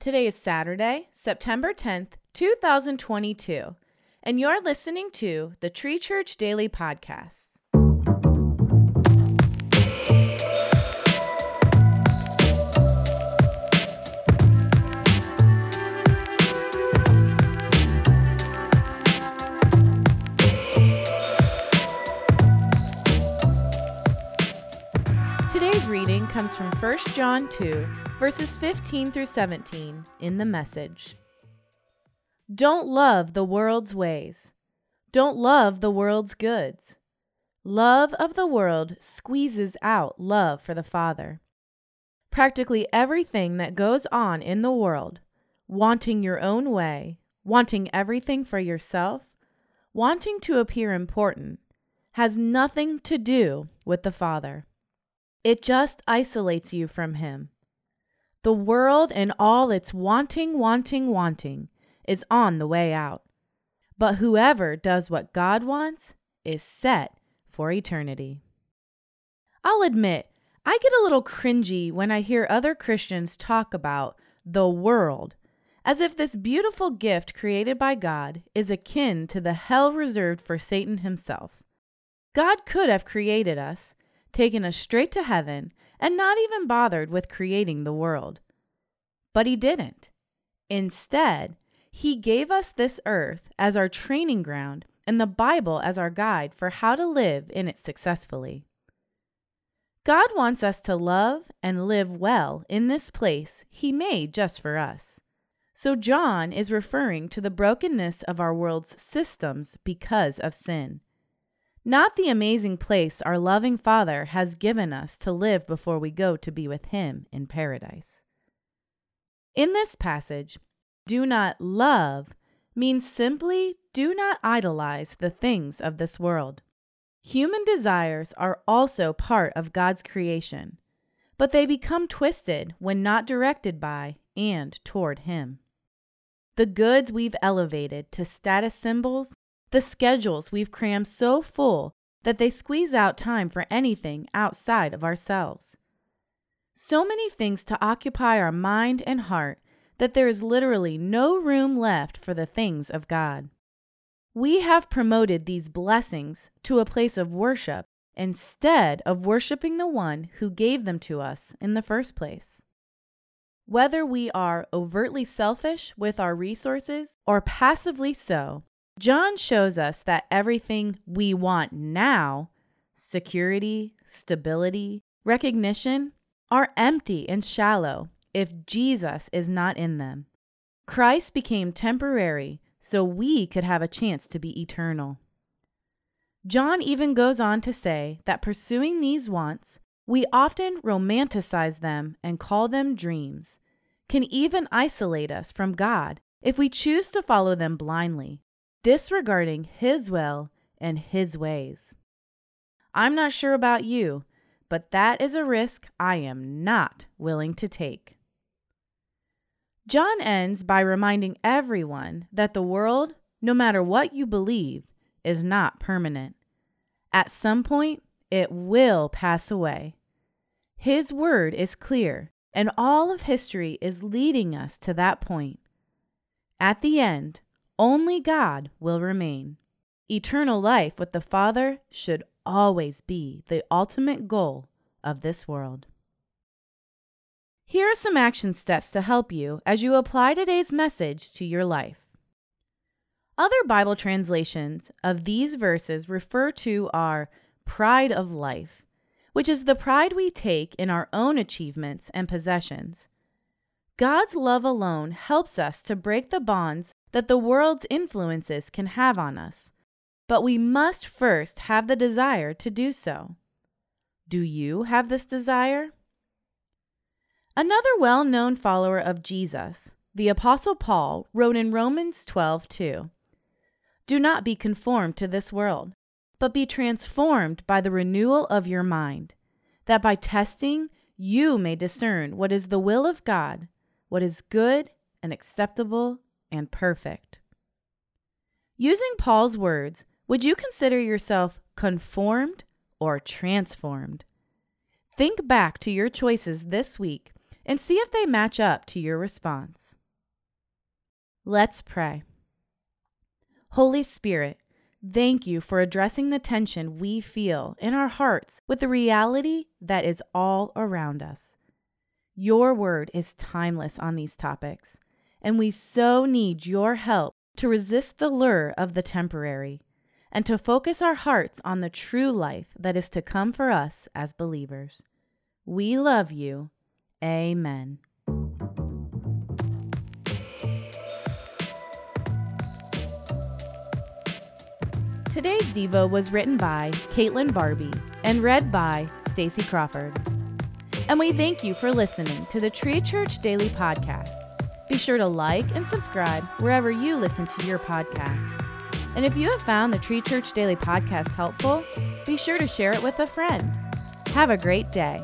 Today is Saturday, September 10th, 2022, and you're listening to the Tree Church Daily Podcast. Today's reading comes from 1 John 2, verses 15 through 17 in the message. Don't love the world's ways. Don't love the world's goods. Love of the world squeezes out love for the Father. Practically everything that goes on in the world, wanting your own way, wanting everything for yourself, wanting to appear important, has nothing to do with the Father. It just isolates you from Him. The world and all its wanting, wanting, wanting is on the way out. But whoever does what God wants is set for eternity. I'll admit, I get a little cringy when I hear other Christians talk about the world as if this beautiful gift created by God is akin to the hell reserved for Satan himself. God could have created us taken us straight to heaven, and not even bothered with creating the world. But he didn't. Instead, he gave us this earth as our training ground and the Bible as our guide for how to live in it successfully. God wants us to love and live well in this place he made just for us. So, John is referring to the brokenness of our world's systems because of sin not the amazing place our loving Father has given us to live before we go to be with Him in paradise. In this passage, do not love means simply do not idolize the things of this world. Human desires are also part of God's creation, but they become twisted when not directed by and toward Him. The goods we've elevated to status symbols the schedules we've crammed so full that they squeeze out time for anything outside of ourselves. So many things to occupy our mind and heart that there is literally no room left for the things of God. We have promoted these blessings to a place of worship instead of worshiping the one who gave them to us in the first place. Whether we are overtly selfish with our resources or passively so, John shows us that everything we want now security, stability, recognition are empty and shallow if Jesus is not in them. Christ became temporary so we could have a chance to be eternal. John even goes on to say that pursuing these wants, we often romanticize them and call them dreams, can even isolate us from God if we choose to follow them blindly disregarding His will and His ways. I'm not sure about you, but that is a risk I am not willing to take. John ends by reminding everyone that the world, no matter what you believe, is not permanent. At some point, it will pass away. His word is clear, and all of history is leading us to that point. At the end, only God will remain. Eternal life with the Father should always be the ultimate goal of this world. Here are some action steps to help you as you apply today's message to your life. Other Bible translations of these verses refer to our pride of life, which is the pride we take in our own achievements and possessions. God's love alone helps us to break the bonds that the world's influences can have on us, but we must first have the desire to do so. Do you have this desire? Another well known follower of Jesus, the Apostle Paul, wrote in Romans 12 2 Do not be conformed to this world, but be transformed by the renewal of your mind, that by testing you may discern what is the will of God, what is good and acceptable and perfect. Using Paul's words, would you consider yourself conformed or transformed? Think back to your choices this week and see if they match up to your response. Let's pray. Holy Spirit, thank you for addressing the tension we feel in our hearts with the reality that is all around us. Your word is timeless on these topics, and we so need your help to resist the lure of the temporary and to focus our hearts on the true life that is to come for us as believers. We love you. Amen. Today's Devo was written by Caitlin Barbie and read by Stacy Crawford. And we thank you for listening to the Tree Church Daily Podcast. Be sure to like and subscribe wherever you listen to your podcasts. And if you have found the Tree Church Daily Podcast helpful, be sure to share it with a friend. Have a great day.